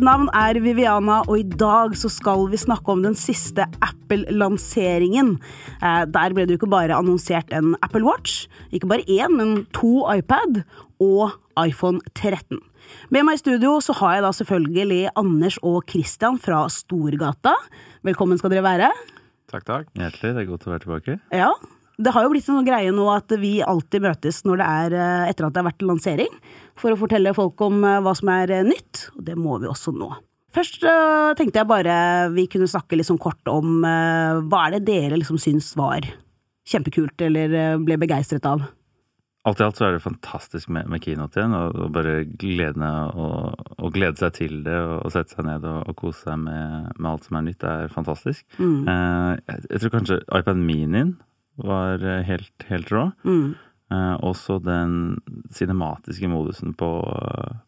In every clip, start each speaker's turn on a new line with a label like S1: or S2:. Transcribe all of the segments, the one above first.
S1: Mitt navn er Viviana, og i dag så skal vi snakke om den siste Apple-lanseringen. Eh, der ble det jo ikke bare annonsert en Apple Watch, ikke bare én, men to iPad og iPhone 13. Med meg i studio så har jeg da selvfølgelig Anders og Christian fra Storgata. Velkommen skal dere være.
S2: Takk, takk.
S3: Hjertelig. Det er godt å være tilbake.
S1: Ja, det har jo blitt en sånn greie nå at vi alltid møtes når det er eh, etter at det har vært lansering, for å fortelle folk om eh, hva som er eh, nytt, og det må vi også nå. Først tenkte jeg bare vi kunne snakke litt sånn kort om hva er det dere liksom syns var kjempekult, eller ble begeistret av?
S3: Alt i alt så er det fantastisk med, med keynote igjen, og, og bare glede, og, og glede seg til det og, og sette seg ned og, kose seg med, med, alt som er nytt. Det er fantastisk. Mm. Uh, jeg, jeg, tror kanskje iPad Minien var helt, helt rå. Mm. Eh, også den cinematiske modusen på,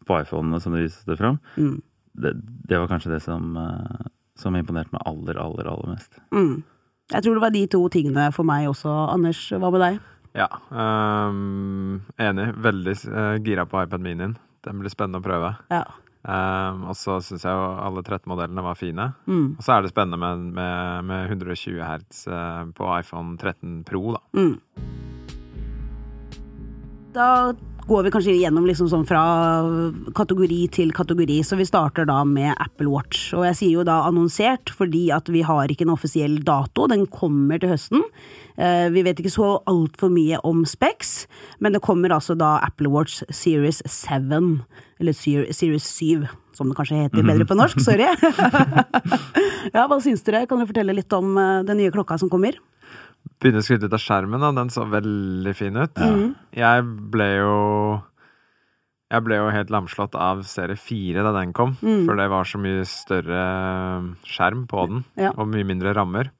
S3: på iPhonene som du viste fram. Mm. Det, det, var kanskje det som, uh, som imponerte meg aller, aller, aller mest.
S1: Mm. Jeg tror det var de to tingene for meg også. Anders, hva med deg?
S2: Ja, um, enig. Veldig uh, gira på iPad Minien. Den blir spennende å prøve. Ja. Um, og så syns jeg jo alle 13-modellene var fine. Mm. Og så er det spennende med, med, med 120 hertz uh, på iPhone 13 Pro, da.
S1: Da går vi kanskje gjennom liksom sånn fra kategori til kategori, så vi starter da med Apple Watch. Og jeg sier jo da annonsert fordi at vi har ikke en offisiell dato, den kommer til høsten. Eh, vi vet ikke så altfor mye om Specs, men det kommer altså da Apple Watch Series 7, eller Series 7, som det kanskje heter bedre på norsk, sorry. ja, hva syns dere? Kan dere fortelle litt om eh, den nye klokka som kommer?
S2: Begynne å skryte ut av skjermen, og den så veldig fin ut. Ja. Jeg ble jo jeg ble jo helt lamslått av serie 4 da den kom, mm. for det var så mye større skjerm på den, ja. og mye mindre rammer.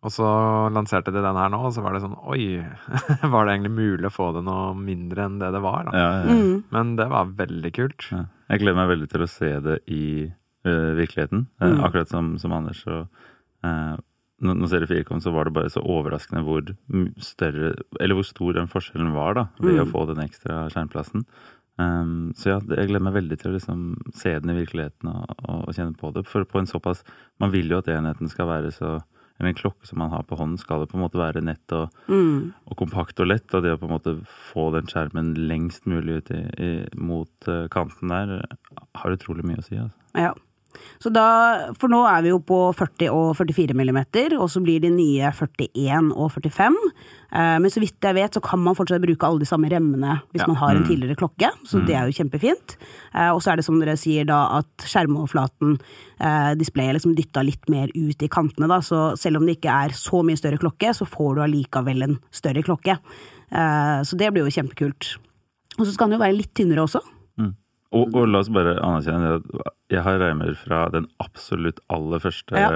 S2: Og så lanserte de den her nå, og så var det sånn Oi, var det egentlig mulig å få det noe mindre enn det det var? da? Ja, mm. Men det var veldig kult.
S3: Jeg gleder meg veldig til å se det i uh, virkeligheten, uh, akkurat som, som Anders. og uh, når serie 4 kom, så var det bare så overraskende hvor større Eller hvor stor den forskjellen var, da, ved mm. å få den ekstra skjermplassen. Um, så ja, jeg gleder meg veldig til å liksom se den i virkeligheten og, og, og, kjenne på det. For på en såpass Man vil jo at enheten skal være så Eller en klokke som man har på hånden, skal det på en måte være nett og, mm. og kompakt og lett. Og det å på en måte få den skjermen lengst mulig ut i, i, mot uh, kanten der, har utrolig mye å si. altså.
S1: Ja. Så da, for nå er vi jo på 40 og 44 millimeter, og så blir de nye 41 og 45. Eh, men så vidt jeg vet, så kan man fortsatt bruke alle de samme remmene hvis ja. man har en mm. tidligere klokke, så mm. det er jo kjempefint. Eh, og så er det som dere sier da, at skjermoverflaten, eh, displayet, liksom dytta litt mer ut i kantene, da, så selv om det ikke er så mye større klokke, så får du allikevel en større klokke. Så det blir jo kjempekult. Og så skal den jo være litt tynnere også.
S3: Og, og, la oss bare anerkjenne at jeg har reimer fra den absolutt aller første ja.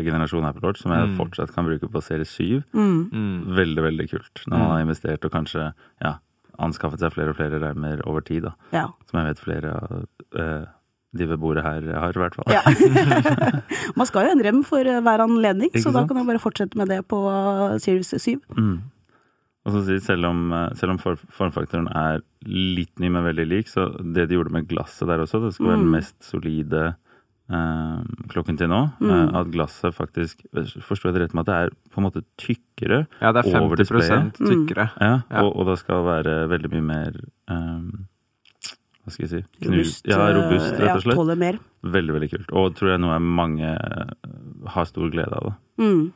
S3: generasjonen Apple Watch, som jeg mm. fortsatt kan bruke på serie 7. Mm. mm. Veldig, veldig kult. Når man har mm. investert og kanskje ja, anskaffet seg flere og flere reimer over tid. da. Ja. Som jeg vet flere av uh, de ved bordet her har, i hvert fall. Ja.
S1: man skal jo ha en rem for hver anledning, Ikke så sant? da kan jeg bare fortsette med det på Series 7. Mm.
S3: Og så sier selv om, eh, selv om formfaktoren er litt ny, men veldig lik, så det de gjorde med glasset der også, det skal være den mm. mest solide eh, klokken til nå. Mm. Eh, at glasset faktisk Forstår jeg det rett med at det er på en måte tykkere
S2: Ja, det er 50 tykkere.
S3: Mm. Ja, og, og, det skal være veldig mye mer eh, hva skal jeg si
S1: Robust,
S3: ja, robust, rett og slett.
S1: Ja, tåler mer.
S3: Veldig, veldig kult. Og tror jeg noe mange har stor glede av. det. Mm.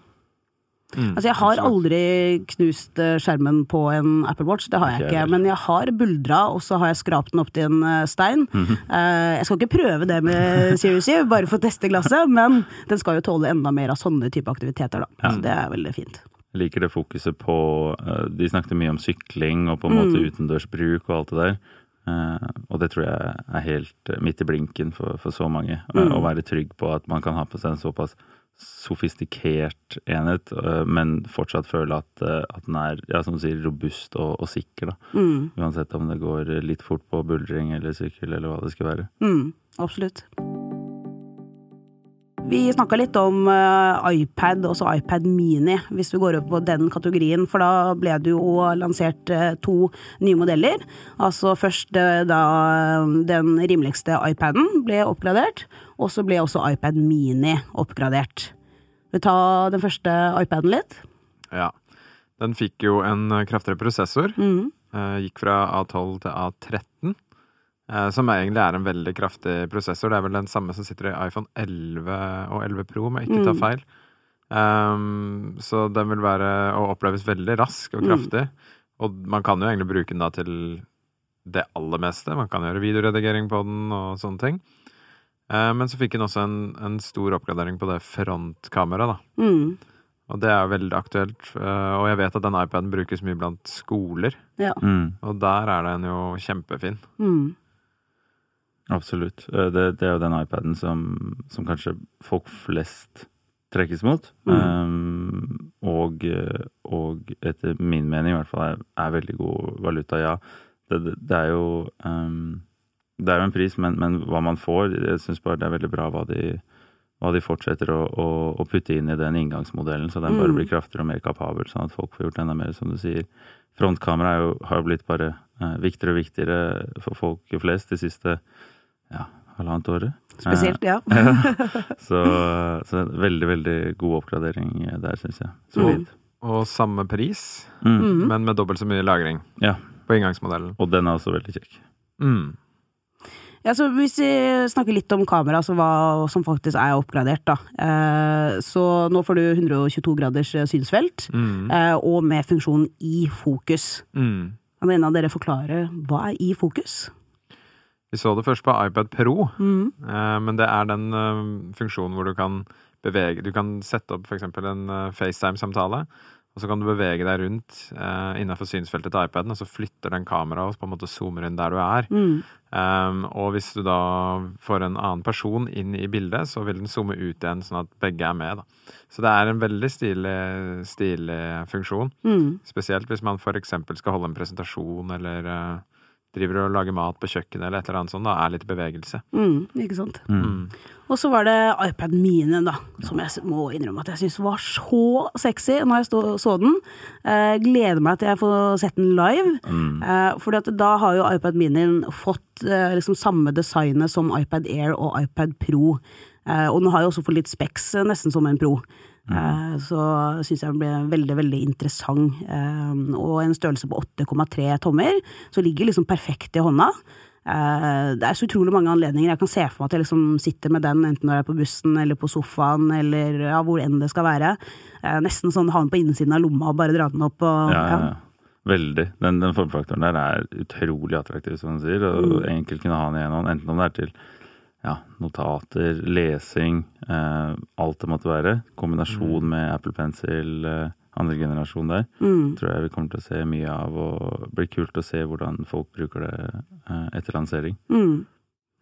S1: Mm, altså, jeg har aldri knust eh, skjermen på en Apple Watch, det har jeg ikke. Men jeg har buldra, og så har jeg skrapt den opp til en eh, stein. Mm -hmm. Jeg skal ikke prøve det med 7, bare for å teste glasset, men den skal jo tåle enda mer av sånne type aktiviteter, da. Ja. Så det er veldig fint.
S3: Jeg liker det fokuset på De snakket mye om sykling og på en måte mm. utendørsbruk og alt det der. og det tror jeg er helt midt i blinken for, for så mange. Mm. Å være trygg på at man kan ha på seg en såpass sofistikert enhet, øh, men fortsatt føle at, øh, at den er ja, som du sier, robust og, og sikker.
S1: Mm,
S3: Uansett om det går litt fort på buldring eller sykkel eller hva det skal være.
S1: mm, absolutt. Vi snakka litt om iPad, også iPad Mini, hvis vi går over på den kategorien. For da ble det jo lansert to nye modeller. Altså først da den rimeligste iPaden ble oppgradert, og så ble også iPad Mini oppgradert. Vil du ta den første iPaden litt?
S2: Ja. Den fikk jo en kraftigere prosessor.
S1: Mm.
S2: Eh, gikk fra A12 til A13. eh, Som egentlig er en veldig kraftig prosessor. Det er vel den samme som sitter i iPhone 11 og 11 Pro, om jeg ikke tar
S1: Mm.
S2: feil. Um, så den vil være og oppleves veldig rask og
S1: Mm.
S2: kraftig. Og man kan jo egentlig bruke den da til det aller meste. Man kan gjøre videoredigering på den og sånne ting. Eh, men så fikk han også en, en stor oppgradering på det frontkameraet, da.
S1: Mm.
S2: Og det er veldig aktuelt. eh, og jeg vet at den iPaden brukes mye blant skoler.
S1: Ja.
S3: Mm,
S2: Og der er den jo kjempefin.
S1: Mm.
S3: absolutt. Eh, Det, det er jo den iPaden som, som kanskje folk flest trekkes mot.
S1: Mm.
S3: Um, og, og etter min mening i hvert fall er, er veldig god valuta, ja. Det, det, det er jo um, Det er jo en pris, men, men hva man får Jeg syns bare det er veldig bra hva de, hva de fortsetter å, å, å putte inn i den inngangsmodellen, så den bare
S1: Mm.
S3: blir kraftigere og mer kapabel, sånn at folk får gjort enda mer, som du sier. Frontkamera er jo, har jo blitt bare eh, viktigere og viktigere for folk flest de siste ja, halvannet året.
S1: Spesielt, ja.
S3: Så, så veldig, veldig god oppgradering der, syns jeg. Solid.
S2: Og samme pris,
S3: Mm.
S1: Mm.
S2: men med dobbelt så mye lagring
S3: Ja,
S2: på inngangsmodellen.
S3: og den er også veldig kjekk.
S2: Mm.
S1: Ja, så Hvis vi snakker litt om kamera, altså hva som faktisk er oppgradert, da. Eh, så nå får du 122 graders eh, synsfelt,
S2: Mm.
S1: eh, og med funksjonen i fokus.
S2: Mm.
S1: Kan en av dere forklare hva er i fokus?
S2: Vi så det først på iPad Pro,
S1: Mm.
S2: eh, men det er den funksjonen hvor du kan bevege Du kan sette opp f.eks. en FaceTime-samtale, og så kan du bevege deg rundt uh, innenfor synsfeltet til iPaden, og så flytter den kameraet og på en måte zoomer inn der du er.
S1: Mm.
S2: Um, og hvis du da får en annen person inn i bildet, så vil den zoome ut igjen, sånn at begge er med. Da. Så det er en veldig stilig, stilig funksjon.
S1: Mm.
S2: Spesielt hvis man f.eks. skal holde en presentasjon, eller eh, driver og lager mat på kjøkkenet, eller et eller annet sånt. Da er litt bevegelse.
S1: Mm. Ikke sant.
S2: Mm.
S1: Og så var det iPad Mini, da, som jeg må innrømme at jeg syns var så sexy når jeg så den. Eh, gleder meg til jeg får sett den live.
S3: Mm.
S1: Eh, fordi da har jo iPad Minien fått eh, liksom samme designet som iPad Air og iPad Pro. Eh, og den har jo også fått litt speks, eh, nesten som en Pro. Eh, så syns jeg den ble veldig, veldig interessant. Eh, og en størrelse på 8,3 tommer, så ligger liksom perfekt i hånda. Eh, det er så utrolig mange anledninger. Jeg kan se for meg at jeg liksom sitter med den enten når jeg er på bussen eller på sofaen eller ja, hvor enn det skal være. Nesten sånn ha den på innsiden av lomma og bare dra den opp og
S3: Ja, ja. Veldig. Den, den formfaktoren der er utrolig attraktiv, som du sier, og enkelt kunne ha den i en hånd. Enten om det er til ja, notater, lesing, eh, alt det måtte være. Kombinasjon med Apple Pencil, eh, andre generasjon der.
S1: Mm.
S3: Tror jeg vi kommer til å se mye av, og det blir kult å se hvordan folk bruker det eh, etter lansering.
S1: Mm.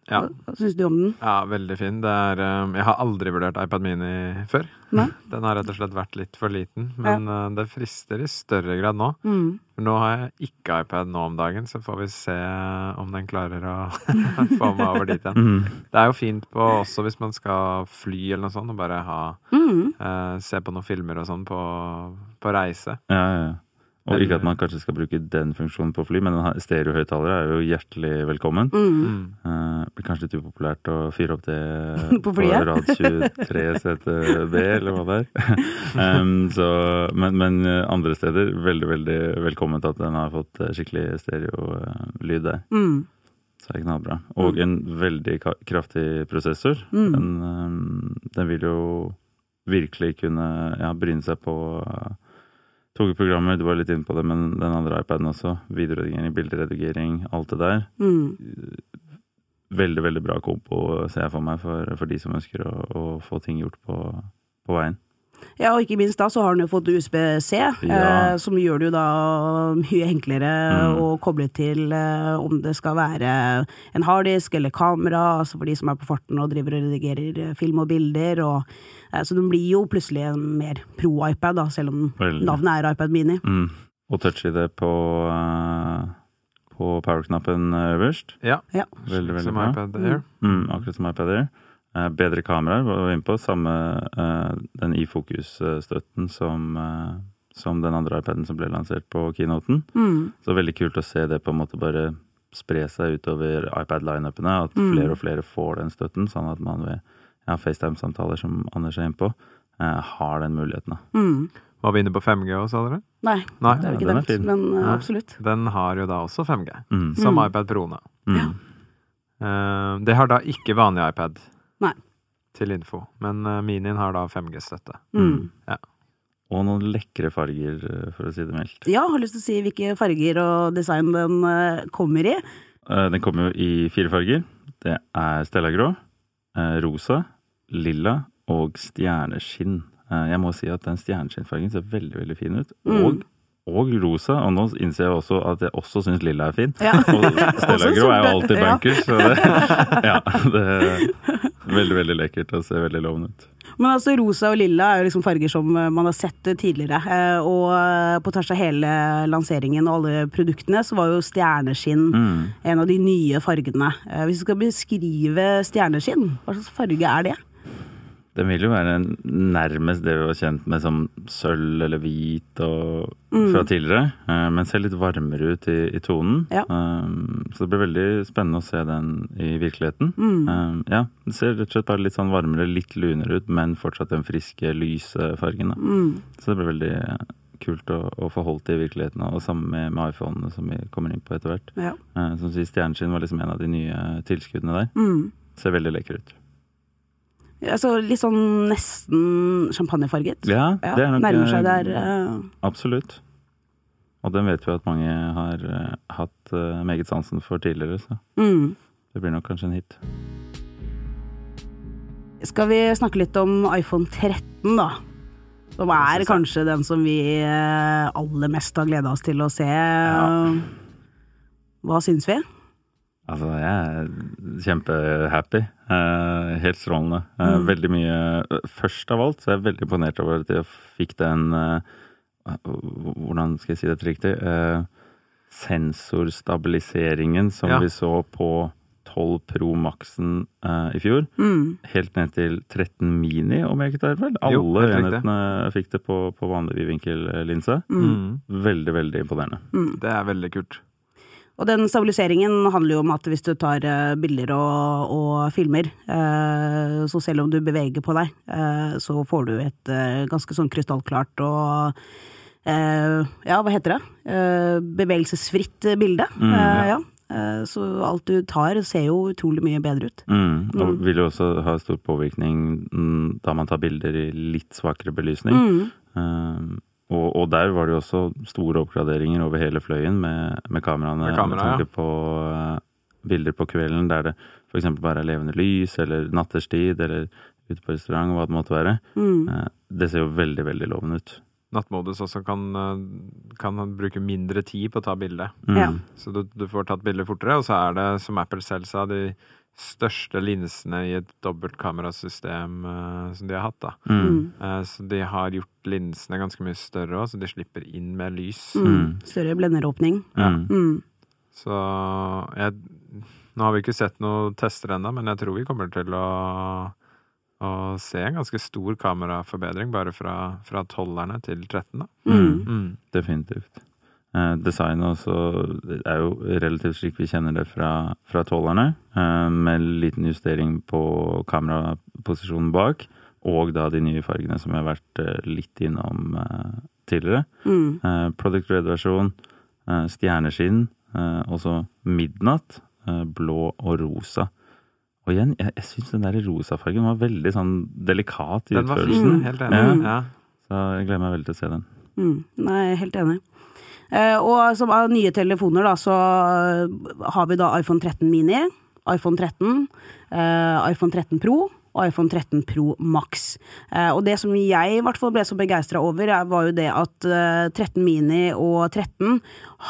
S2: Ja.
S1: Hva, hva syns du om den?
S2: ja, veldig fin. Det er eh, Jeg har aldri vurdert iPad Mini før.
S1: Nei?
S2: Den har rett og slett vært litt for liten, men eh, det frister i større grad nå.
S1: Mm.
S2: Nå har jeg ikke iPad nå om dagen, så får vi se om den klarer å få meg over dit igjen.
S3: Mm.
S2: Det er jo fint på også hvis man skal fly eller noe sånt, og bare ha
S1: Mm.
S2: eh, se på noen filmer og sånn på, på reise.
S3: Ja, ja, ja. Og ikke at man kanskje skal bruke den funksjonen på fly, men stereohøyttalere er jo hjertelig velkommen.
S1: Mm.
S2: Mm.
S3: Eh, blir kanskje litt upopulært å fyre opp det
S1: På på
S3: rad 23 CTB, eller hva det er. um, så, men, men eh, andre steder, veldig, veldig velkomment at den har fått eh, skikkelig stereolyd der.
S1: Mm.
S3: Så det er knallbra. Og en veldig kraftig prosessor.
S1: Mm.
S3: Den, um, den vil jo virkelig kunne ja, bryne seg på uh, togprogrammer, du var litt inne på det, men den andre iPaden også. Videoredigering, bilderedigering, alt det der.
S1: Mm.
S3: Veldig, veldig bra kompo, ser jeg for meg, for, for de som ønsker å, å få ting gjort på, på veien.
S1: Ja, og ikke minst da så har den jo fått USB-C,
S3: Ja.
S1: eh, som gjør det jo da mye enklere
S3: Mm.
S1: å koble til eh, om det skal være en harddisk eller kamera, altså for de som er på farten og driver og redigerer film og bilder. Og, så den blir jo plutselig en mer pro-iPad, da, selv om
S3: Veldig.
S1: navnet er iPad Mini.
S3: Mm. Og touch-ID på, eh, på power-knappen øverst.
S2: Ja,
S1: Ja.
S3: Veldig, veldig
S2: som
S3: bra.
S2: iPad Air.
S3: Mm, akkurat som iPad Air. Eh, bedre kameraer var vi inne på. Samme eh, den iFokus-støtten som, eh, som den andre iPaden som ble lansert på keynoten.
S1: Mm.
S3: Så veldig kult å se det på en måte bare spre seg utover iPad-lineupene. At
S1: Mm.
S3: flere og flere får den støtten, sånn at man ved ja, FaceTime-samtaler, som Anders er inne på, eh, har den muligheten. da.
S1: Mm.
S2: Var vi inne på 5G òg, sa dere?
S1: Nei,
S2: Nei.
S1: det er jo
S3: Ja,
S1: ikke
S3: den er
S1: men
S2: uh,
S1: absolutt.
S2: Den har jo da også 5G,
S3: Mm.
S2: som
S1: Mm.
S2: iPad Pro nå.
S3: Mm.
S2: Uh, det har da ikke vanlig iPad.
S1: Nei.
S2: Til info. Men uh, minien har da 5G-støtte.
S1: Mm.
S3: Og noen lekre farger, for å si det mildt.
S1: Ja, har lyst til å si hvilke farger og design den kommer i.
S3: Eh, Den kommer jo i fire farger. Det er stellagrå, eh, rosa, lilla og stjerneskinn. Eh, Jeg må si at den stjerneskinnfargen ser veldig, veldig fin ut.
S1: Mm.
S3: Og, og rosa. Og nå innser jeg også at jeg også syns lilla er fin.
S1: Ja.
S3: Og stellagrå er jo alltid
S1: Ja.
S3: så det, ja, det er veldig, veldig lekkert og ser veldig lovende ut.
S1: Men altså rosa og lilla er jo liksom farger som eh, man har sett tidligere. eh, Og på tvers av hele lanseringen og alle produktene, så var jo stjerneskinn
S3: Mm.
S1: en av de nye fargene. Hvis du skal beskrive stjerneskinn, hva slags farge er det?
S3: Den vil jo være nærmest det vi var kjent med som sølv eller hvit og,
S1: Mm.
S3: fra tidligere, eh, men ser litt varmere ut i, i tonen.
S1: Ja.
S3: Um, så det blir veldig spennende å se den i virkeligheten.
S1: Mm.
S3: Um, ja, det ser rett og slett bare litt sånn varmere, litt lunere ut, men fortsatt den friske, lyse fargen.
S1: Mm.
S3: Så det blir veldig eh, kult å, å få holdt det i virkeligheten, og sammen med, med iPhonene som vi kommer inn på etter hvert.
S1: Ja.
S3: Eh, som sier Stjerneskinn var liksom en av de nye tilskuddene der.
S1: Mm.
S3: Ser veldig lekker ut.
S1: Altså litt sånn nesten champagnefarget.
S3: Ja,
S1: Ja,
S3: det er nok
S1: nærmer seg
S3: eh,
S1: der. Uh...
S3: Absolutt. Og den vet vi at mange har uh, hatt uh, meget sansen for tidligere, så
S1: mm.
S3: det blir nok kanskje en hit.
S1: Skal vi snakke litt om iPhone 13, da? Som er kanskje den som vi aller mest har gleda oss til å se. Hva syns vi?
S3: Altså, jeg er kjempehappy. Eh, helt strålende. Eh,
S1: Mm.
S3: Veldig mye Først av alt så er jeg veldig imponert over at jeg fikk den eh, Hvordan skal jeg si dette riktig? Eh, sensorstabiliseringen som
S1: Ja.
S3: vi så på 12 Pro Maxen eh, i fjor.
S1: Mm.
S3: Helt ned til 13 Mini, om jeg ikke tar feil. Alle
S2: Jo,
S3: enhetene fikk det på, på vanlig vidvinkellinse.
S2: Mm.
S3: Veldig, veldig imponerende.
S2: Det er veldig kult.
S1: Og den stabiliseringen handler jo om at hvis du tar eh, bilder og, og filmer, eh, så selv om du beveger på deg, eh, så får du et eh, ganske sånn krystallklart og ja, hva heter det? Bevegelsesfritt bilde.
S3: Mm,
S1: ja. ja. Så alt du tar ser jo utrolig mye bedre ut.
S3: Mm. Og
S1: Mm.
S3: vil jo også ha stor påvirkning mm, da man tar bilder i litt svakere belysning.
S1: Mm.
S3: Og, og der var det jo også store oppgraderinger over hele fløyen med, med kameraene.
S2: Med kamera,
S3: tanke på uh, bilder på kvelden der det f.eks. bare er levende lys, eller natterstid, eller ute på restaurant, hva det måtte være.
S1: Mm.
S3: Uh, det ser jo veldig, veldig lovende ut.
S2: Nattmodus også kan, eh, kan bruke mindre tid på å ta bilde.
S3: Mm.
S1: Ja.
S2: Så du, du får tatt bilder fortere, og så er det, som Apple selv sa, de største linsene i et dobbeltkamerasystem uh, som de har hatt. da.
S3: Mm.
S1: Mm.
S2: Eh, så de har gjort linsene ganske mye større òg, så de slipper inn mer lys.
S1: Mm.
S3: Mm.
S1: Større blenderåpning.
S3: Ja.
S1: Mm.
S2: Så jeg Nå har vi ikke sett noen tester ennå, men jeg tror vi kommer til å, å se en ganske stor kameraforbedring bare fra, fra 12-erne til 13. Da.
S1: Mm.
S2: Mm.
S3: Definitivt. Eh, designet også er jo relativt slik vi kjenner det fra, fra tolverne, eh, med liten justering på kameraposisjonen bak, og da de nye fargene som vi har vært eh, litt innom tidligere.
S1: Mm.
S3: Eh, product Red-versjon, eh, stjerneskinn, eh, også midnatt, eh, blå og rosa. Og igjen, jeg, jeg syns den der rosa fargen var veldig sånn delikat i
S2: Den var fin. Helt enig.
S3: Ja.
S2: Ja.
S3: Så jeg gleder meg veldig til å se den.
S1: Mm. Nei, jeg er helt enig. Eh, og som av nye telefoner, da, så har vi da iPhone 13 mini, iPhone 13, eh, iPhone 13 Pro og iPhone 13 Pro Max. Eh, og det som jeg i hvert fall ble så begeistra over, er- var jo det at eh, 13 Mini og 13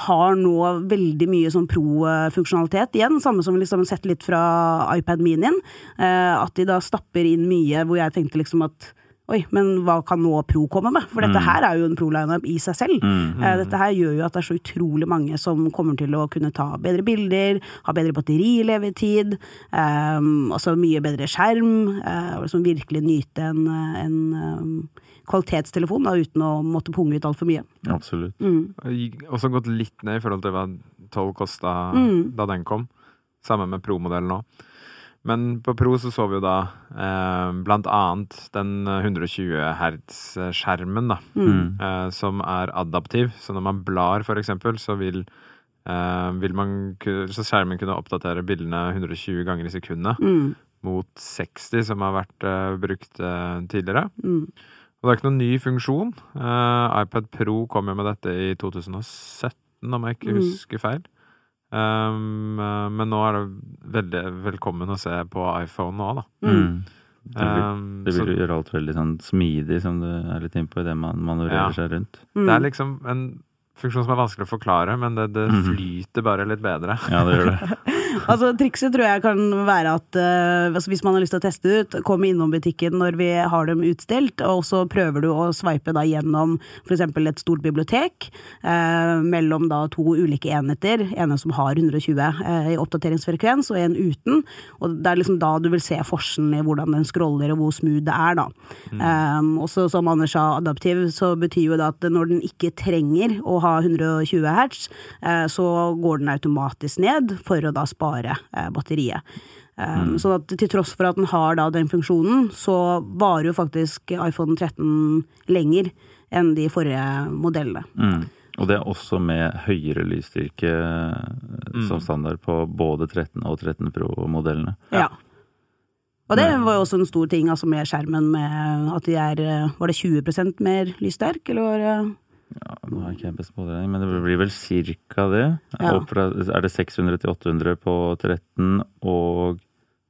S1: har nå veldig mye sånn pro-funksjonalitet igjen. Samme som vi liksom sett litt fra iPad Minien. Eh, at de da stapper inn mye hvor jeg tenkte liksom at Oi, men hva kan nå Pro komme med? For dette her er jo en pro-lineup i seg selv. Eh, Dette her gjør jo at det er så utrolig mange som kommer til å kunne ta bedre bilder, ha bedre batterilevetid, um, altså mye bedre skjerm, uh, og liksom virkelig nyte en, en um, kvalitetstelefon da, uten å måtte punge ut altfor mye.
S3: Absolutt.
S2: Og så Også gått litt ned i forhold til hva 12 kosta
S1: Mm.
S2: da den kom. Samme med Pro-modellen òg. Men på Pro så så vi jo da eh, blant annet den 120 hertz-skjermen, da.
S3: Mm.
S2: Eh, som er adaptiv. Så når man blar, for eksempel, så vil, eh, vil man Så skjermen kunne oppdatere bildene 120 ganger i sekundet.
S1: Mm,
S2: Mot 60, som har vært eh, brukt eh, tidligere.
S1: mm.
S2: Og det er ikke noen ny funksjon. Eh, iPad Pro kom jo med dette i 2017, om jeg ikke
S1: Mm.
S2: husker feil. Um, men nå er det veldig velkommen å se på iPhone nå, da.
S1: Mm.
S3: Det vil, det vil
S2: så
S3: gjøre alt veldig sånn smidig, som du er litt inne på, idet man manøvrerer
S2: Ja.
S3: seg rundt.
S1: Mm.
S2: det er liksom en funksjon som er vanskelig å forklare, men det, det
S3: Mhm.
S2: flyter bare litt bedre.
S3: Ja, det gjør det.
S1: Altså, Trikset tror jeg kan være at uh, altså, hvis man har lyst til å teste ut, komme innom butikken når vi har dem utstilt, og så prøver du å sveipe da gjennom f.eks. et stort bibliotek uh, mellom da to ulike enheter. En som har 120 uh, i oppdateringsfrekvens, og en uten. Og det er liksom da du vil se forskjellen i hvordan den scroller, og hvor smooth det er, da. Um, også som Anders sa, adaptiv, så betyr jo det at når den ikke trenger å ha 120 hertz, eh, så går den automatisk ned for å da spare eh, batteriet. Um, Så at til tross for at den har da den funksjonen, så varer jo faktisk iPhone 13 lenger enn de forrige modellene.
S3: Mm. Og det er også med høyere lysstyrke mm. som standard på både 13 og 13 Pro-modellene.
S1: Ja. Og det var jo også en stor ting altså med skjermen, med at de er eh, Var det 20% mer lyssterk, eller var det
S3: Ja, nå har ikke jeg best målregning, men det blir vel cirka det.
S1: Ja.
S3: Fra, er det 600 til 800 på 13 og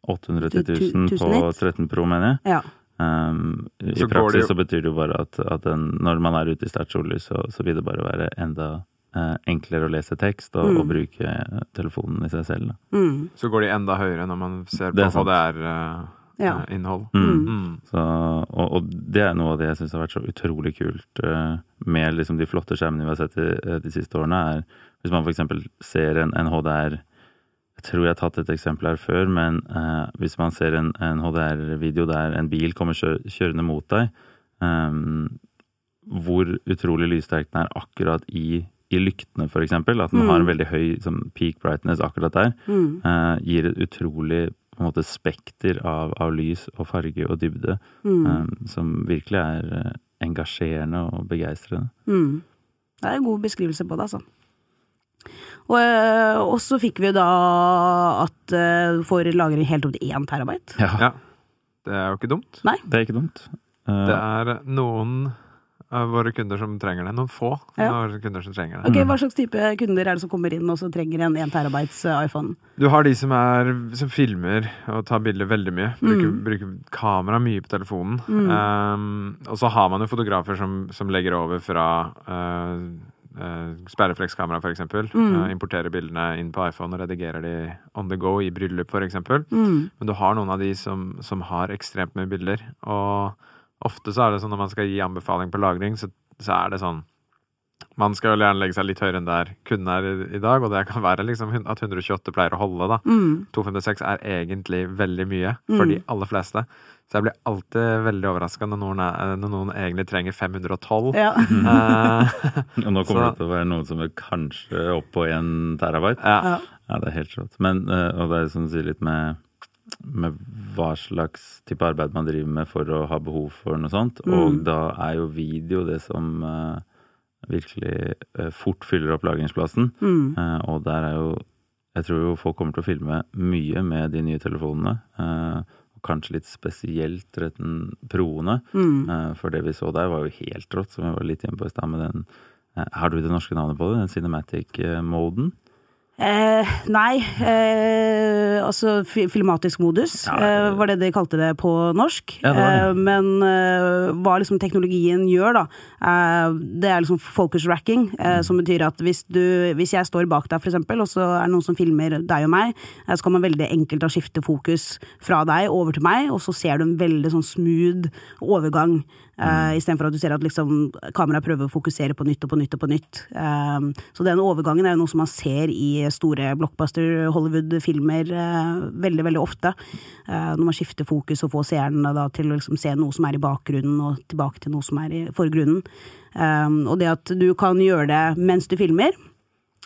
S3: 800 til
S1: Tu- tu-
S3: 1000 på 13 Pro, mener jeg.
S1: Ja.
S3: Um, I
S2: Så det
S3: praksis
S2: jo-
S3: så betyr det jo bare at, at den, når man er ute i sterkt sollys, så, så vil det bare være enda eh, enklere å lese tekst og,
S1: Mm.
S3: og bruke telefonen i seg selv. Da.
S1: Mm.
S2: Så går de enda høyere når man ser på hva Det
S3: er sant.
S1: Ja.
S2: HDR-innhold.
S3: Mm.
S2: Mm.
S3: Så, og, og det er noe av det jeg syns har vært så utrolig kult eh, med liksom de flotte skjermene vi har sett de, eh, de siste årene, er hvis man f.eks. ser en, en HDR Jeg tror jeg har tatt et eksempel her før, men eh, hvis man ser en, en HDR-video der en bil kommer kjø, kjørende mot deg, eh, hvor utrolig lyssterk den er akkurat i, i lyktene, f.eks., at den
S1: Mm.
S3: har en veldig høy sånn, peak brightness akkurat der,
S1: Mm.
S3: eh, gir et utrolig på en måte spekter av, av lys og farge og dybde
S1: Mm.
S3: um, som virkelig er eh, engasjerende og begeistrende.
S1: Mm. Det er en god beskrivelse på det, altså. Og, øh, og så fikk vi jo da at du får lagring helt opp til én terabyte.
S3: Ja,
S2: Ja. Det er jo ikke dumt. Nei.
S3: det er ikke dumt. Uh,
S2: Det er noen av våre kunder som trenger det. Noen få
S1: Ja.
S2: av våre kunder som trenger det.
S1: Ok, Hva slags type kunder er det som kommer inn og så trenger en 1 terabytes øh, iPhone?
S2: Du har de som, er, som filmer og tar bilder veldig mye. Bruker,
S1: Mm.
S2: bruker kamera mye på telefonen. Um, og så har man jo fotografer som, som legger over fra uh, uh, sperreflekskamera, f.eks.
S1: Mm.
S2: Uh, importerer bildene inn på iPhone og redigerer de on the go i bryllup, f.eks.
S1: Mm.
S2: Men du har noen av de som, som har ekstremt mye bilder. Og ofte så er det sånn når man skal gi anbefaling på lagring, så, så er det sånn Man skal jo gjerne legge seg litt høyere enn der kunden er i, i dag, og det kan være liksom at 128 pleier å holde, da.
S1: Mm.
S2: 256 er egentlig veldig mye for
S1: Mm.
S2: de aller fleste. Så jeg blir alltid veldig overraska når, når noen egentlig trenger 512.
S1: Ja.
S2: uh,
S3: og nå kommer
S2: så-
S3: det til å være noen som er kanskje opp på 1 terabyte.
S2: ja.
S1: ja.
S3: Ja, det er helt rått. Men, eh, og det er som du sier litt med, med hva slags type arbeid man driver med for å ha behov for noe sånt.
S1: Mm.
S3: Og da er jo video det som eh, virkelig eh, fort fyller opp lagringsplassen.
S1: Mm.
S3: Eh, og der er jo Jeg tror jo folk kommer til å filme mye med de nye telefonene. og kanskje litt spesielt 13 Proene.
S1: Mm.
S3: For det vi så der, var jo helt rått, som vi var litt inne på i stad med den Har du det norske navnet på det? Den cinematic-moden?
S1: Eh, nei, eh, altså filmatisk modus
S3: Ja,
S1: eh, var det de kalte det på norsk.
S3: Ja, det det.
S1: Eh, men eh, hva liksom teknologien gjør, da, eh, det er liksom focus racking, eh, som betyr at hvis, du, hvis jeg står bak deg, eksempel, og så er det noen som filmer deg og meg, så kan man veldig enkelt da skifte fokus fra deg over til meg, og så ser du en veldig sånn smooth overgang. Uh, Istedenfor at du ser at liksom, kameraet prøver å fokusere på nytt og på nytt og på nytt. Um, så den overgangen er jo noe som man ser i store blockbuster Hollywood-filmer uh, veldig veldig ofte. Uh, når man skifter fokus og får seerne da, til å liksom, se noe som er i bakgrunnen, og tilbake til noe som er i forgrunnen. Og det at du kan gjøre det mens du filmer, Eh,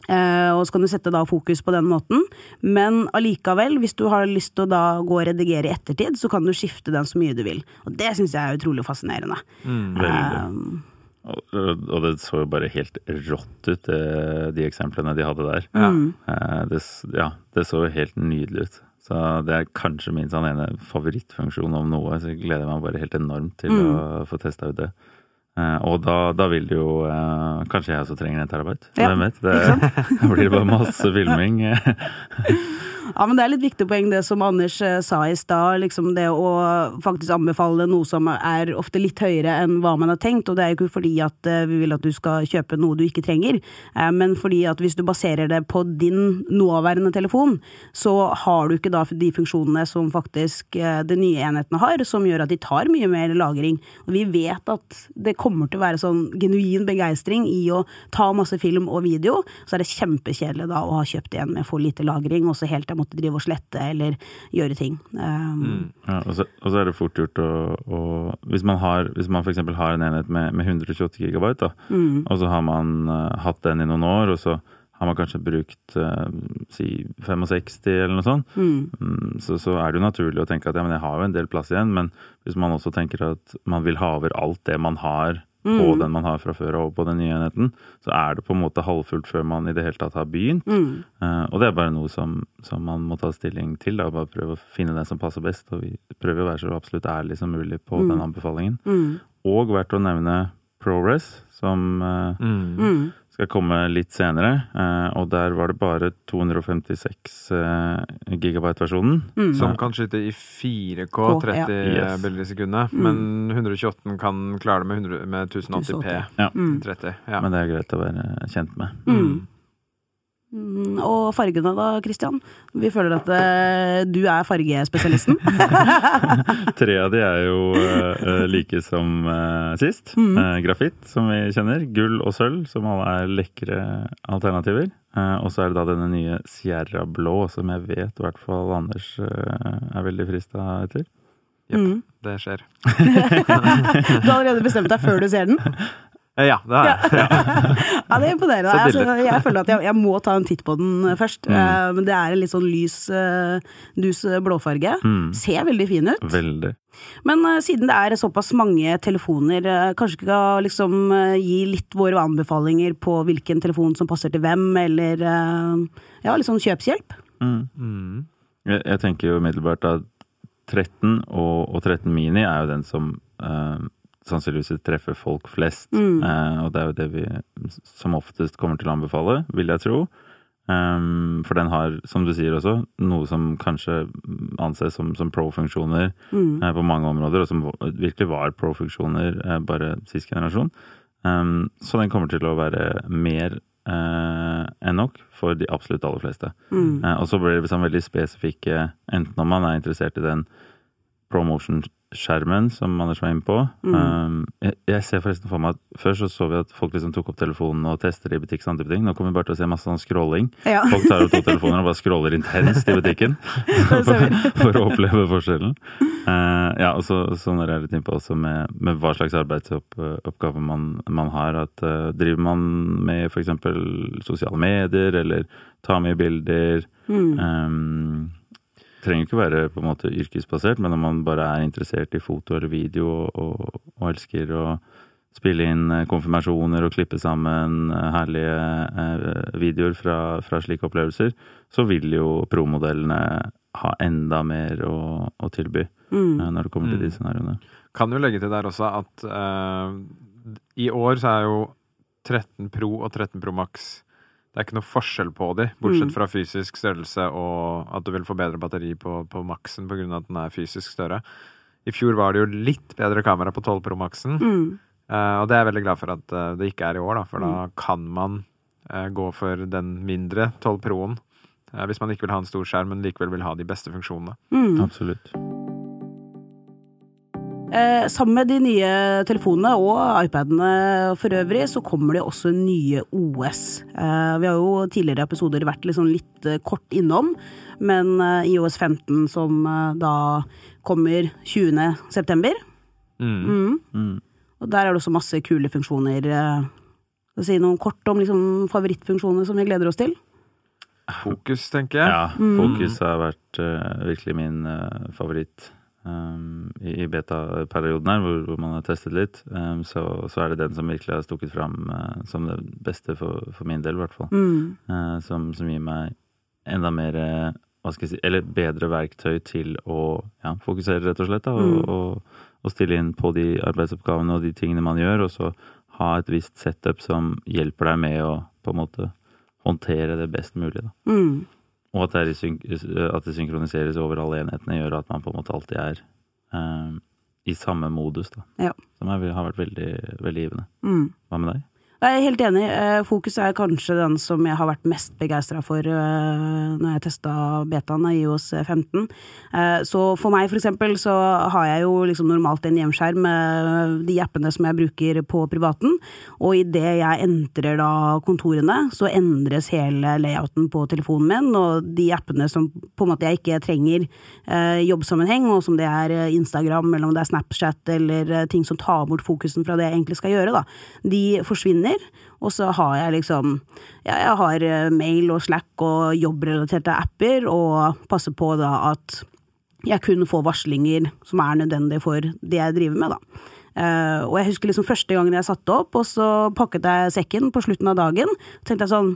S1: og så kan du sette da fokus på den måten. Men allikevel, hvis du har lyst til å da gå og redigere i ettertid, så kan du skifte den så mye du vil. Og det syns jeg er utrolig fascinerende.
S3: Veldig.
S1: Eh,
S3: Og, og det så jo bare helt rått ut, det, de eksemplene de hadde der.
S2: Ja.
S3: Eh, Det, ja, det så jo helt nydelig ut. Så det er kanskje min sånn ene favorittfunksjon om noe, så jeg gleder meg bare helt enormt til å få testa ut det. Eh, og da, da vil det jo eh, Kanskje jeg også trenger en terabyte.
S1: Ja,
S3: Hvem vet? Det, blir bare masse filming.
S1: Ja, men det er litt viktig poeng det som Anders eh, sa i stad. Liksom det å faktisk anbefale noe som er ofte litt høyere enn hva man har tenkt. Og det er jo ikke fordi at eh, vi vil at du skal kjøpe noe du ikke trenger, eh, men fordi at hvis du baserer det på din nåværende telefon, så har du ikke da de funksjonene som faktisk de nye enhetene har, som gjør at de tar mye mer lagring. Og vi vet at det kommer til å være sånn genuin begeistring i å ta masse film og video. Så er det kjempekjedelig da å ha kjøpt en med for lite lagring, og så helt til måtte drive og slette eller gjøre ting. Um,
S3: Ja, og, så, og så er det fort gjort å, å Hvis man, har, hvis man f.eks. har en enhet med, med 128 gigabyte, da,
S1: mm,
S3: og så har man uh, hatt den i noen år, og så har man kanskje brukt uh, si 65 eller noe sånt,
S1: mm,
S3: mm, så, så er det jo naturlig å tenke at ja, men jeg har jo en del plass igjen, men hvis man også tenker at man vil ha over alt det man har på
S1: Mm.
S3: den man har fra før og på den nye enheten, så er det på en måte halvfullt før man i det hele tatt har begynt.
S1: mm,
S3: Uh, og det er bare noe som, som man må ta stilling til. Da. Bare prøve å finne den som passer best. Og vi prøver å være så absolutt ærlig som mulig på
S1: Mm.
S3: den anbefalingen.
S1: mm,
S3: Og verdt å nevne ProRes, som uh,
S2: Mm.
S1: mm.
S3: Skal komme litt senere. Eh, og der var det bare 256 eh, gigabyte-versjonen.
S1: Mm.
S2: Som kan skyte i 4K,
S1: K,
S2: 30
S3: ja.
S2: bilder i sekundet.
S1: Mm.
S2: Men 128 kan klare det med, 100, med 1080P.
S1: 1080.
S3: Ja.
S1: Mm.
S2: 30. Ja.
S3: Men det er greit å være kjent med.
S1: Mm. Mm, Og fargene da, Christian? Vi føler at eh, du er fargespesialisten.
S3: Tre av de er jo eh, like som uh, sist.
S1: Mm.
S3: Grafitt, som vi kjenner. Gull og sølv, som alle er lekre alternativer. Eh, og så er det da denne nye Sierra Blå, som jeg vet i hvert fall Anders er veldig frista etter.
S2: Jepp,
S1: Mm.
S2: det skjer.
S1: Du har allerede bestemt deg før du ser den?
S2: Eh, Ja, det er det.
S1: Ja, det er imponerende. Altså, jeg føler at jeg, jeg må ta en titt på den først.
S3: Mm.
S1: Uh, men det er en litt sånn lys, uh, dus eh, blåfarge.
S3: Mm.
S1: Ser veldig fin ut.
S3: Veldig.
S1: Men uh, siden det er såpass mange telefoner, eh, kanskje vi kan liksom eh, gi litt våre anbefalinger på hvilken telefon som passer til hvem, eller eh, ja, litt sånn kjøpshjelp?
S3: Mm.
S2: Mm.
S3: Jeg, jeg tenker jo umiddelbart at 13 og, og 13 Mini er jo den som eh, sannsynligvis vil treffe folk flest.
S1: Mm.
S3: Eh, og det er jo det vi som oftest kommer til å anbefale, vil jeg tro. Um, for den har, som du sier også, noe som kanskje anses som, som pro-funksjoner
S1: Mm.
S3: eh, på mange områder, og som virkelig var pro-funksjoner eh, bare sist generasjon. Um, så den kommer til å være mer eh, enn nok for de absolutt aller fleste.
S1: Mm.
S3: Eh, og så blir det liksom veldig spesifikke, enten om man er interessert i den promotion-skjermen som Anders var inne på.
S1: Mm.
S3: Um, jeg, jeg ser forresten for meg at før så så vi at folk liksom tok opp telefonen og tester i butikk. Sånn ting. Nå kommer vi bare til å se masse sånn scrolling.
S1: Ja.
S3: Folk tar opp to telefoner og bare scroller intenst i butikken for, for å oppleve forskjellen. Uh, ja, og så, så når jeg er litt innpå også med, med hva slags arbeidsoppgave man, man har. at uh, Driver man med f.eks. sosiale medier, eller tar mye bilder
S1: Mm.
S3: um, Trenger ikke være på en måte yrkesbasert, men om man bare er interessert i foto eller video og, og, og elsker å spille inn eh, konfirmasjoner og klippe sammen eh, herlige eh, videoer fra, fra slike opplevelser, så vil jo promodellene ha enda mer å, å tilby
S1: Mm.
S3: eh, når det kommer til de
S2: Mm.
S3: scenarioene.
S2: Kan jo legge til der også at eh, i år så er jo 13 Pro og 13 Pro Max det er ikke noe forskjell på de, bortsett
S1: Mm.
S2: fra fysisk størrelse og at du vil få bedre batteri på, på maksen pga. at den er fysisk større. I fjor var det jo litt bedre kamera på 12 Pro Maxen,
S1: Mm.
S2: eh, og det er jeg veldig glad for at eh, det ikke er i år, da, for da
S1: Mm.
S2: kan man eh, gå for den mindre 12 Pro-en. eh, hvis man ikke vil ha en stor skjerm, men likevel vil ha de beste funksjonene.
S1: Mm.
S3: Absolutt.
S1: Eh, sammen med de nye telefonene og iPadene for øvrig, så kommer det også nye OS. Eh, vi har jo tidligere episoder vært liksom litt eh, kort innom, men eh, IOS 15 som eh, da kommer 20. september.
S2: Mm.
S1: Mm.
S3: Mm.
S1: Og der er det også masse kule funksjoner. Eh, skal vi si noe kort om liksom, favorittfunksjoner som vi gleder oss til?
S2: Fokus, tenker jeg.
S3: Ja,
S1: Mm.
S3: Fokus har vært eh, virkelig min eh, favoritt um, i, i beta-perioden her, hvor, hvor man har testet litt. Um, så, så er det den som virkelig har stukket fram uh, som det beste for, for min del, i hvert fall.
S1: Mm.
S3: Uh, som, som gir meg enda mer eh, hva skal jeg si, eller bedre verktøy til å ja, fokusere, rett og slett. Da, og,
S1: Mm.
S3: og, og stille inn på de arbeidsoppgavene og de tingene man gjør, og så ha et visst setup som hjelper deg med å på en måte håndtere det best mulig. Da.
S1: Mm.
S3: Og at det, er syn at det synkroniseres over alle enhetene, gjør at man på en måte alltid er eh, i samme modus. Da.
S1: Ja.
S3: Som er, har vært veldig, veldig givende.
S1: Mm.
S3: Hva med deg?
S1: Jeg er helt enig. Eh, Fokus er kanskje den som jeg har vært mest begeistra for eh, når jeg testa betaen av IOS 15. Eh, Så for meg, for eksempel, så har jeg jo liksom normalt en hjemskjerm med de appene som jeg bruker på privaten. Og idet jeg entrer da kontorene, så endres hele layouten på telefonen min. Og de appene som på en måte jeg ikke trenger eh, jobbsammenheng, og som det er Instagram, eller om det er Snapchat, eller ting som tar bort fokusen fra det jeg egentlig skal gjøre, da, de forsvinner. Og så har jeg liksom Ja, jeg har eh, mail og Slack og jobbrelaterte apper, og passer på da at jeg kun får varslinger som er nødvendige for det jeg driver med, da. Uh, og jeg husker liksom første gangen jeg satte opp, og så pakket jeg sekken på slutten av dagen. tenkte jeg sånn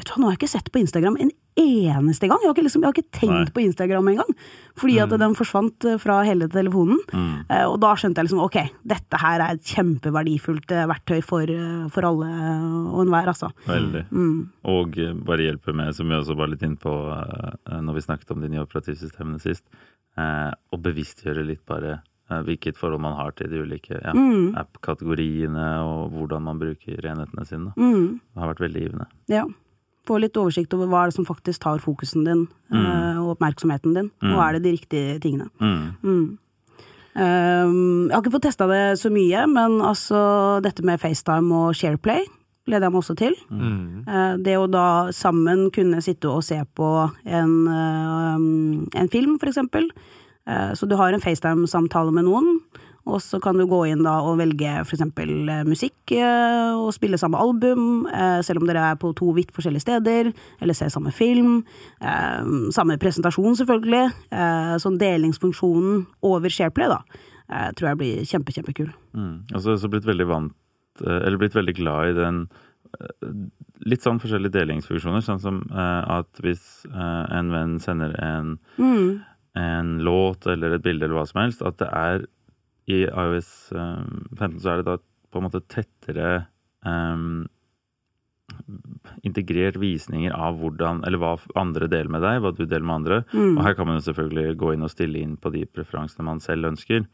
S1: Vet du hva, nå har jeg ikke sett på Instagram en eneste gang. Jeg har ikke, liksom, jeg har ikke tenkt
S3: Nei.
S1: på Instagram engang. Fordi at den forsvant eh, fra hele telefonen.
S3: Mm.
S1: Eh, Og da skjønte jeg liksom ok, dette her er et kjempeverdifullt eh, verktøy for, for alle og enhver, altså.
S3: Veldig.
S1: Mm.
S3: Og bare hjelpe med, som vi også var litt inn på når vi snakket om de nye operativsystemene sist, å bevisstgjøre litt bare hvilket forhold man har til de ulike ja,
S1: Mm.
S3: app-kategoriene, og hvordan man bruker enhetene sine.
S1: Mm.
S3: Det har vært veldig givende.
S1: Ja. Få litt oversikt over hva er det som faktisk tar fokusen din mm. og oppmerksomheten din. Og er det de riktige tingene.
S3: Mm.
S1: Mm. Um, jeg har ikke fått testa det så mye, men altså dette med FaceTime og Shareplay gleder jeg meg også til.
S2: Mm.
S1: Eh, Det å da sammen kunne sitte og se på en, eh, en film, for eksempel. Uh, Så du har en FaceTime-samtale med noen, og så kan du gå inn da og velge eksempel eh, musikk eh, og spille samme album, eh, selv om dere er på to vidt forskjellige steder, eller ser samme film. Samme presentasjon, selvfølgelig. Sånn delingsfunksjonen over Shareplay, da, tror jeg blir kjempe, kjempekul.
S3: Mm. Og så har jeg blitt veldig vant, eller blitt veldig glad i den litt sånn forskjellige delingsfunksjoner, sånn som at hvis en venn sender en,
S1: Mm.
S3: en låt eller et bilde eller hva som helst, at det er i iOS eh, 15 så er det da på en måte tettere um, integrert visninger av hvordan, eller hva andre deler med deg, hva du deler med andre.
S1: Mm.
S3: Og her kan man jo selvfølgelig gå inn og stille inn på de preferansene man selv ønsker.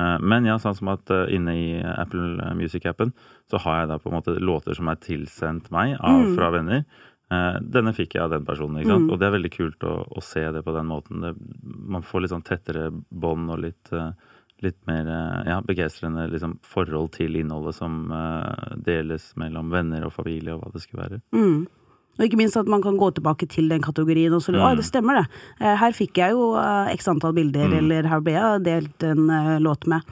S3: Eh, Men ja, sånn som at eh, inne i Apple Music-appen så har jeg da på en måte låter som er tilsendt meg av,
S1: Mm.
S3: fra venner. Eh, Denne fikk jeg av den personen, ikke sant?
S1: Mm.
S3: og det er veldig kult å, å se det på den måten. Det, man får litt sånn tettere bånd og litt, eh, litt mer eh, ja, begeistrende liksom, forhold til innholdet som uh, deles mellom venner og familie, og hva det skulle være.
S1: Mm. Og ikke minst at man kan gå tilbake til den kategorien og så
S3: Mm.
S1: Det stemmer det. Eh, Her fikk jeg jo x antall bilder,
S3: Mm.
S1: eller her ble jeg delt en låt med.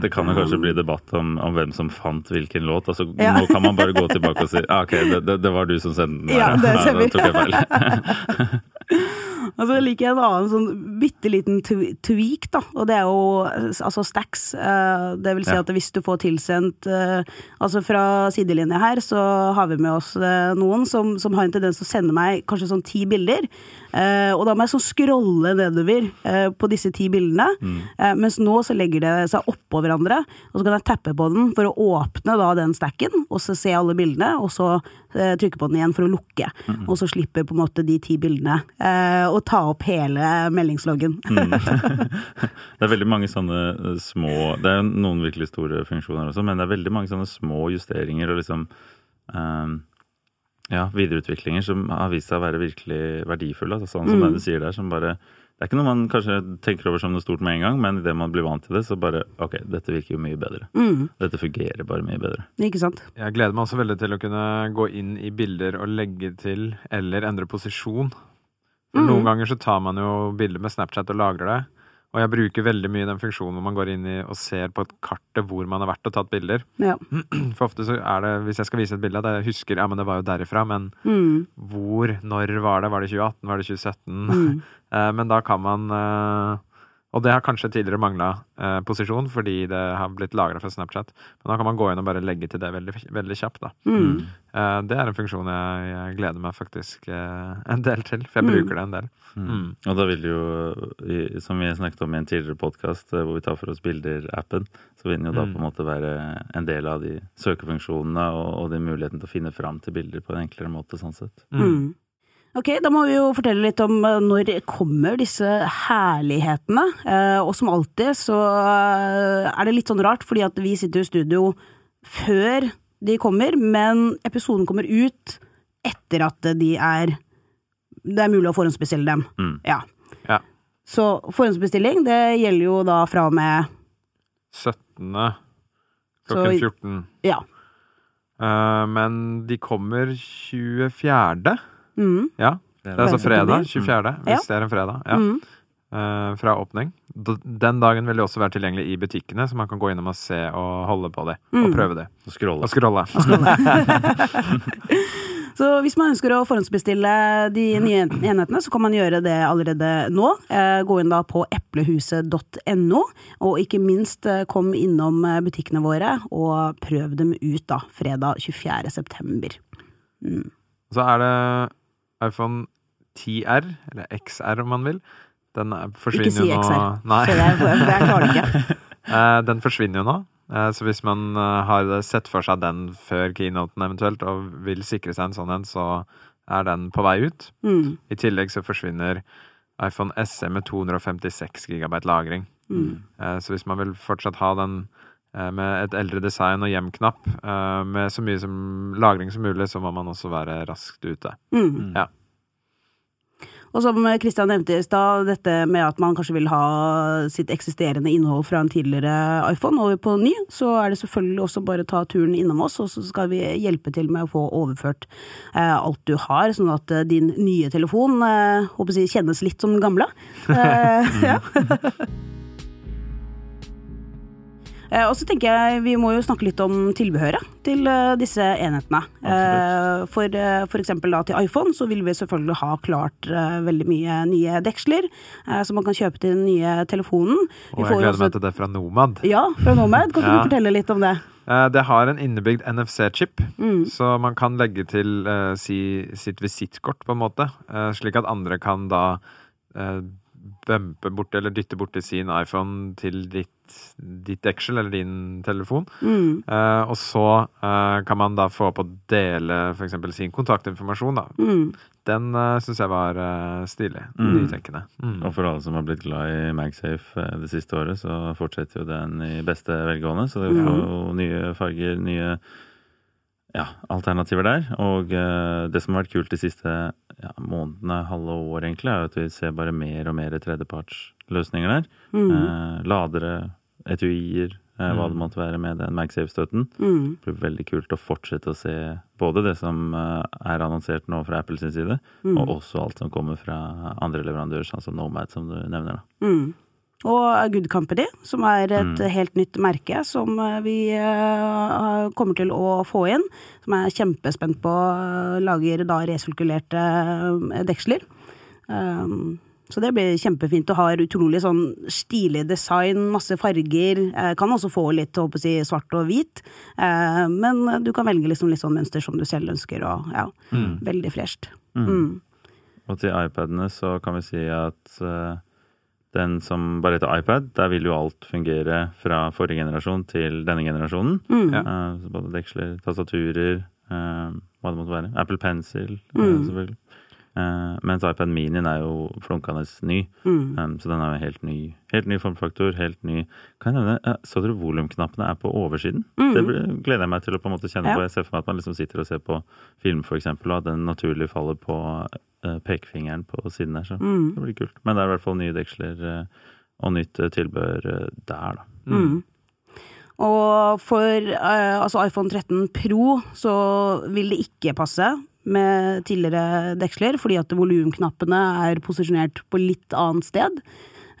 S3: Det kan jo kanskje bli debatt om, om hvem som fant hvilken låt. Altså,
S1: Ja.
S3: Nå kan man bare gå tilbake og si ah, ok, det, det, det var du som sendte den. der,
S1: Ja, det
S3: da
S1: stemmer.
S3: tok jeg feil.
S1: Og så liker jeg en annen sånn bitte liten tweak, da. Og det er jo altså stacks. Eh, Det vil si at hvis du får tilsendt eh, Altså fra sidelinja her så har vi med oss eh, noen som, som har en tendens til å sende meg kanskje sånn ti bilder. Og da må jeg sånn scrolle nedover på disse ti bildene. Mm. Mens nå så legger det seg oppå hverandre, og så kan jeg tappe på den for å åpne da den stacken, og så se alle bildene, og så trykke på den igjen for å lukke. Og så slipper på en måte de ti bildene eh, å ta opp hele meldingsloggen.
S3: Det er veldig mange sånne eh, små Det er noen virkelig store funksjoner også, men det er veldig mange sånne små justeringer og liksom um, ja, videreutviklinger som har vist seg å være virkelig verdifulle. Altså, sånn som det du sier der, som bare Det er ikke noe man kanskje tenker over som noe stort med en gang, men idet man blir vant til det, så bare Ok, dette virker jo mye bedre. Dette fungerer bare mye bedre.
S1: Ikke sant?
S2: Jeg gleder meg også veldig til å kunne gå inn i bilder og legge til eller endre posisjon. Mm. Noen ganger så tar man jo bilder med Snapchat og lagrer det. Og jeg bruker veldig mye den funksjonen hvor man går inn i og ser på et kartet hvor man har vært og tatt bilder.
S1: Ja.
S2: For ofte så er det, hvis jeg skal vise et bilde, at jeg husker ja, men det var jo derifra, men
S1: Mm.
S2: hvor, når var det? Var det 2018? Var det 2017? Mm. men da kan man eh, Og det har kanskje tidligere mangla eh, posisjon fordi det har blitt lagra fra Snapchat. Men da kan man gå inn og bare legge til det veldig, veldig kjapt. da.
S1: Mm.
S2: Eh, det er en funksjon jeg, jeg gleder meg faktisk eh, en del til, for jeg bruker det en del. Mm.
S3: Og da vil jo, som vi snakket om i en tidligere podkast hvor vi tar for oss bilder-appen, så vil den jo da på en måte være en del av de søkefunksjonene og, og den muligheten til å finne fram til bilder på en enklere måte, sånn sett.
S1: Mm. Ok, da må vi jo fortelle litt om eh, når kommer disse herlighetene. Eh, og som alltid så eh, er det litt sånn rart, fordi at vi sitter i studio før de kommer, men episoden kommer ut etter at de er Det er mulig å forhåndsbestille dem.
S3: Mm.
S1: Ja.
S2: Ja.
S1: Så forhåndsbestilling, det gjelder jo da fra og med
S2: 17.
S1: Så-
S2: klokken 14.
S1: Ja.
S2: Uh, men de kommer 24.
S1: Mm.
S2: Ja. Det er altså fredag. 24. Hvis
S1: Ja.
S2: det er en fredag. Ja.
S1: Mm.
S2: Uh, fra åpning. Den dagen vil de også være tilgjengelig i butikkene, så man kan gå innom og se og holde på det.
S1: Mm.
S2: Og prøve det.
S3: Og scrolle.
S2: Og scrolle.
S1: Så hvis man ønsker å forhåndsbestille de nye enhetene, så kan man gjøre det allerede nå. Eh, Gå inn da på eplehuset.no, og ikke minst eh, kom innom butikkene våre og prøv dem ut da, fredag 24. september.
S2: Så er det iPhone 10R, eller XR om man vil. Den forsvinner jo nå
S1: Ikke si
S2: nå
S1: XR.
S2: Nei.
S1: Jeg, jeg klarer det ikke.
S2: Eh, Den forsvinner jo nå. Eh, Så hvis man eh, har sett for seg den før keynoten eventuelt, og vil sikre seg en sånn en, så er den på vei ut.
S1: Mm.
S2: I tillegg så forsvinner iPhone SE med 256 gigabyte lagring.
S1: Mm.
S2: Så hvis man vil fortsatt ha den med et eldre design og hjem-knapp, eh, med så mye som lagring som mulig, så må man også være raskt ute.
S1: Mm.
S2: Ja.
S1: Og som Kristian nevnte i stad, dette med at man kanskje vil ha sitt eksisterende innhold fra en tidligere iPhone over på ny, så er det selvfølgelig også bare å ta turen innom oss, og så skal vi hjelpe til med å få overført eh, alt du har, sånn at eh, din nye telefon eh, håper jeg, kjennes litt som den gamle. Eh, ja. Eh, Og så tenker jeg vi må jo snakke litt om tilbehøret til eh, disse enhetene. Absolutt. For, f.eks. til iPhone så vil vi selvfølgelig ha klart eh, veldig mye nye deksler så som man kan kjøpe til den nye telefonen.
S2: Og jeg gleder
S1: også-
S2: meg til det fra Nomad.
S1: Ja, fra Nomad. Kan
S2: Ja.
S1: du fortelle litt om det?
S2: Eh, Det har en innebygd NFC-chip,
S1: Mm.
S2: så man kan legge til uh, si, sitt visittkort, på en måte. Uh, slik at andre kan da eh, bumpe bort eller dytte borti sin iPhone til ditt, ditt deksel eller din telefon.
S1: Mm.
S2: Eh, og så eh, kan man da få opp å dele f.eks. sin kontaktinformasjon. Da.
S1: Mm.
S2: Den uh, syns jeg var eh, stilig.
S3: Mm.
S2: Nytenkende. Mm.
S3: Og for alle som har blitt glad i MagSafe eh, det siste året, så fortsetter jo den i beste velgående. Så det får jo nye farger, nye ja, alternativer der. Og eh, det som har vært kult de siste ja, månedene, halve året egentlig, er at vi ser bare mer og mer tredjepartsløsninger der.
S1: Mm.
S3: Eh, ladere, etuier, eh, hva det måtte være med den MagSafe-støtten.
S1: Mm.
S3: Det blir veldig kult å fortsette å se både det som eh, er annonsert nå fra Apples side,
S1: Mm.
S3: og også alt som kommer fra andre leverandører, sånn som Nomad, som du nevner. da.
S1: Mm. Og Good Company, som er et
S3: Mm.
S1: helt nytt merke som eh, vi eh, kommer til å få inn. Som er kjempespent på. eh, Lager da resirkulerte deksler. Um, så det blir kjempefint. Og har utrolig sånn stilig design, masse farger. Kan også få litt håper jeg, svart og hvit, men du kan velge liksom litt sånn mønster som du selv ønsker, og ja, veldig fresht. Mm.
S3: Og til iPadene så kan vi si at den som bare heter iPad, der vil jo alt fungere fra forrige generasjon til denne generasjonen.
S2: Ja.
S3: Uh, så både deksler, tastaturer, uh, hva det måtte være. Apple Pencil, eh, selvfølgelig. Eh, mens iPad Minien er jo flunkende ny, Um, så den er jo helt ny. Helt ny formfaktor, helt ny Kan jeg nevne, uh, Så dere volumknappene er på oversiden? Det gleder jeg meg til å på en måte kjenne
S1: Ja.
S3: på. Jeg ser for meg at man liksom sitter og ser på film, eksempel, og at den naturlig faller på uh, pekefingeren på siden der. Så det blir kult. Men det er i hvert fall nye deksler og nytt tilbør der, da.
S1: Mm. Og for altså iPhone 13 Pro så vil det ikke passe med tidligere deksler, fordi at volumknappene er posisjonert på litt annet sted.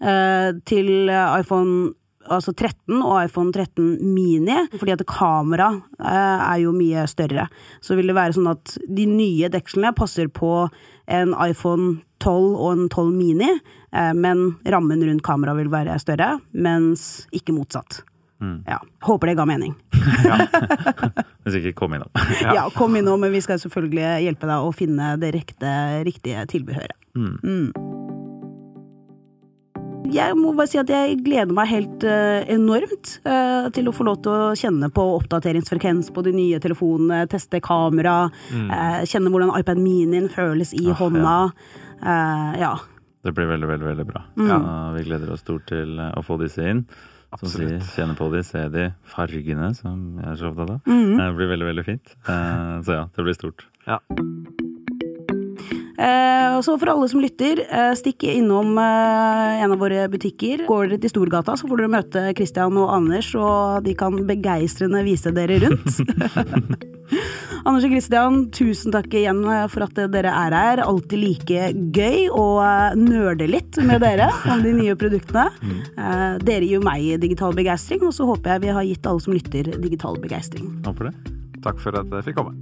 S1: Eh, til iPhone altså 13 og iPhone 13 Mini, fordi at kamera eh, er jo mye større. Så vil det være sånn at de nye dekslene passer på en iPhone 12 og en 12 Mini, eh, men rammen rundt kamera vil være større, mens ikke motsatt. Ja, Håper det ga mening. ja.
S3: Hvis ikke, kom innom.
S1: Ja, kom innom, men vi skal selvfølgelig hjelpe deg å finne det rekte, riktige tilbehøret. Mm. Jeg må bare si at jeg gleder meg helt eh, enormt eh, til å få lov til å kjenne på oppdateringsfrekvens på de nye telefonene, teste kamera, eh, kjenne hvordan iPad Minien føles i
S3: Ah,
S1: hånda. Ja. ja.
S3: Det blir veldig, veldig veldig bra.
S1: Mm.
S3: Ja, vi gleder oss stort til å få disse inn.
S2: Absolutt.
S3: kjenne på de, se de, fargene, som jeg er så opptatt av.
S1: Mm.
S3: Det blir veldig, veldig fint. Eh, Så ja, det blir stort.
S2: Ja.
S1: Eh, og så for alle som lytter, eh, stikk innom eh, en av våre butikker. Går dere til Storgata, så får dere møte Christian og Anders, og de kan begeistrende vise dere rundt. Anders og Christian, tusen takk igjen for at dere er her. Alltid like gøy å nerde litt med dere om de nye produktene. Eh, dere gir meg digital begeistring, og så håper jeg vi har gitt alle som lytter digital begeistring.
S2: Takk for at jeg fikk komme.